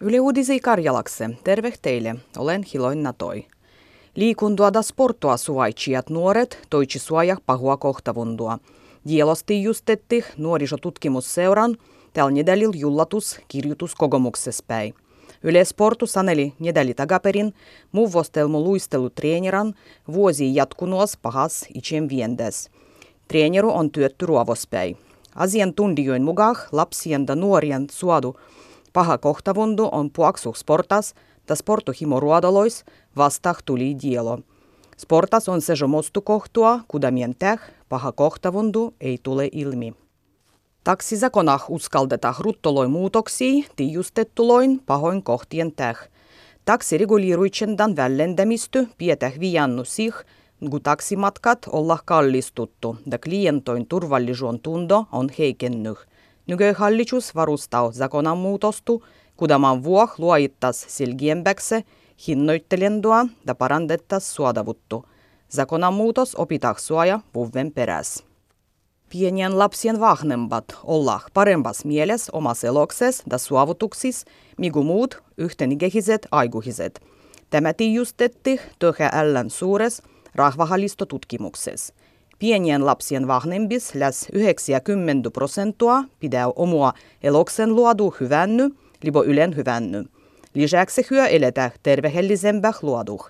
Yle Uudisi Karjalakse, terve teille, olen Hiloin Natoi. Liikuntua da sportua suvaitsijat nuoret toitsi suoja pahua kohtavundua. Dielosti justetti nuorisotutkimusseuran tällä nedälil jullatus kirjoituskogomuksespäin. Yle Sportu saneli nedäli tagaperin muuvostelmu luistelutreeneran vuosi jatkunuos pahas itsen viendes. Treeneru on työtty ruovospäin. Asiantuntijoin mukaan lapsien ja nuorien suodu paha kohtavundu on puaksu sportas, ta sportohimo ruodolois vastah tuli dielo. Sportas on se mostu kohtua, kudamien täh, paha kohtavundu ei tule ilmi. Taksi zakonah uskaldeta ruttoloi muutoksia tiijustettuloin pahoin kohtien täh. Taksi reguliiruitsendan vällentämisty pietäh viannu sih, kun taksimatkat olla kallistuttu ja klientoin turvallisuuden tunto on heikennyt. Nykyhallitus varustaa zakonan muutostu, kudaman vuoh luoittas selgiempäkse hinnoittelendua ja parandettas suodavuttu. Zakonan muutos opitah suoja vuven peräs. Pienien lapsien vahnembat olla parempas mieles omas elokses ja suovutuksis, migu muut yhtenigehiset aikuhiset. Tämä tiijustetti ällän suures rahvahallistotutkimuksessa. Pienien lapsien vanhempis läs 90 prosenttia pidää omua eloksen luodu hyvänny, libo ylen hyvänny. Lisäksi hyö eletä tervehellisempää luodu.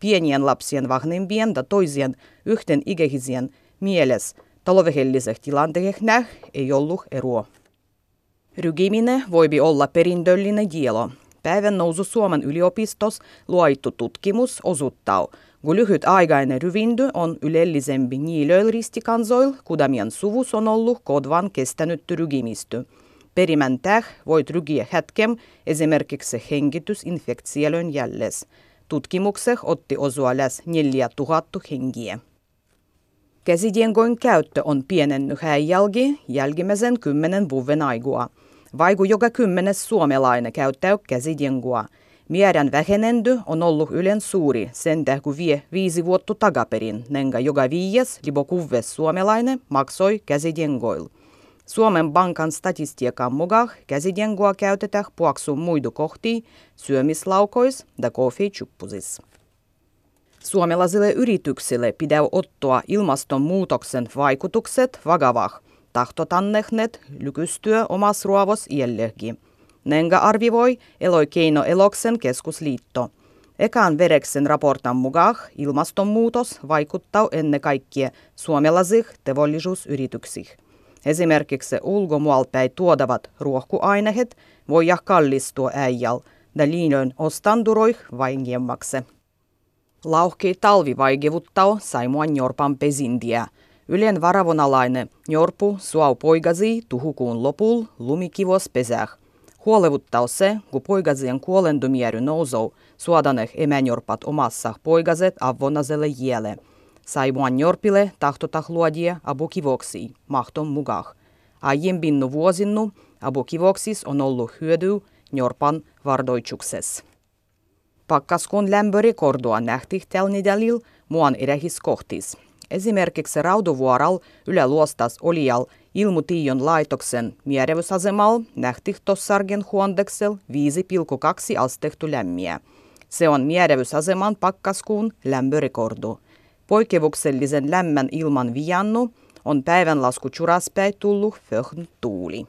Pienien lapsien vanhempien ja toisien yhten ikäisien mielessä Taloudellisen tilanteen näh ei ollut eroa. Rygiminen voibi olla perindöllinen kielo. Päivän nousu Suomen yliopistos luoittu tutkimus osoittaa, kun lyhyt aikainen ryvindy on ylellisempi niilöil ristikansoil, kudamien suvus on ollut kodvan kestänyt rygimisty. Perimän täh voit rygiä hetkem esimerkiksi hengitysinfektielön jälles. Tutkimukseh otti osua läs 4000 hengiä. Käsidiengoin käyttö on pienennyt jälki jälkimmäisen kymmenen vuoden aikua. Vaiku joka kymmenes suomalainen käyttää käsidiengoa. Miedän vähenendy on ollut ylen suuri sen kuin vie viisi vuotta takaperin, nenga joka viies libo kuves suomalainen maksoi käsidiengoil. Suomen bankan statistiikan mukaan käsidiengoa käytetään puaksun muidu kohti syömislaukois ja koffeichuppusis. Suomalaisille yrityksille pitää ottaa ilmastonmuutoksen vaikutukset vakavah. Tahtotannehnet lykystyö omas ruovos iällekin. Nenga arvivoi Eloikeino Eloksen keskusliitto. Ekan vereksen raportan mukaan ilmastonmuutos vaikuttaa ennen kaikkea suomalaisih teollisuusyrityksih. Esimerkiksi ulkomualpäin tuodavat ruohkuaineet voi kallistua äijäl, ja liinoin ostanduroih vaingiemmakse. Lauhkei talvi vaikeuttaa Saimuan Jorpan pesintiä. Ylen varavonalainen Jorpu suau poigasi tuhukuun lopul lumikivos pesäh. Huolevuttaa se, kun poigasien kuolendumiery nousou, suodaneh emänjorpat omassa poigaset avonaselle jiele. Saimuan Jorpille tahtotah luodie abukivoksi, mahton mugah. Aiempinnu vuosinnu abukivoksis on ollut hyödy Jorpan vardoitsuksessa. Pakkaskun lämpörekordua nähti tällä muan erehis kohtis. Esimerkiksi Raudovuoral yläluostas Olial ilmutiion laitoksen mierevysasemal nähti tossargen huondeksel 5,2 astehtu lämmiä. Se on mierevysaseman pakkaskuun lämpörekordu. Poikkeuksellisen lämmän ilman viannu on päivänlasku churaspäin tullut föhn tuuli.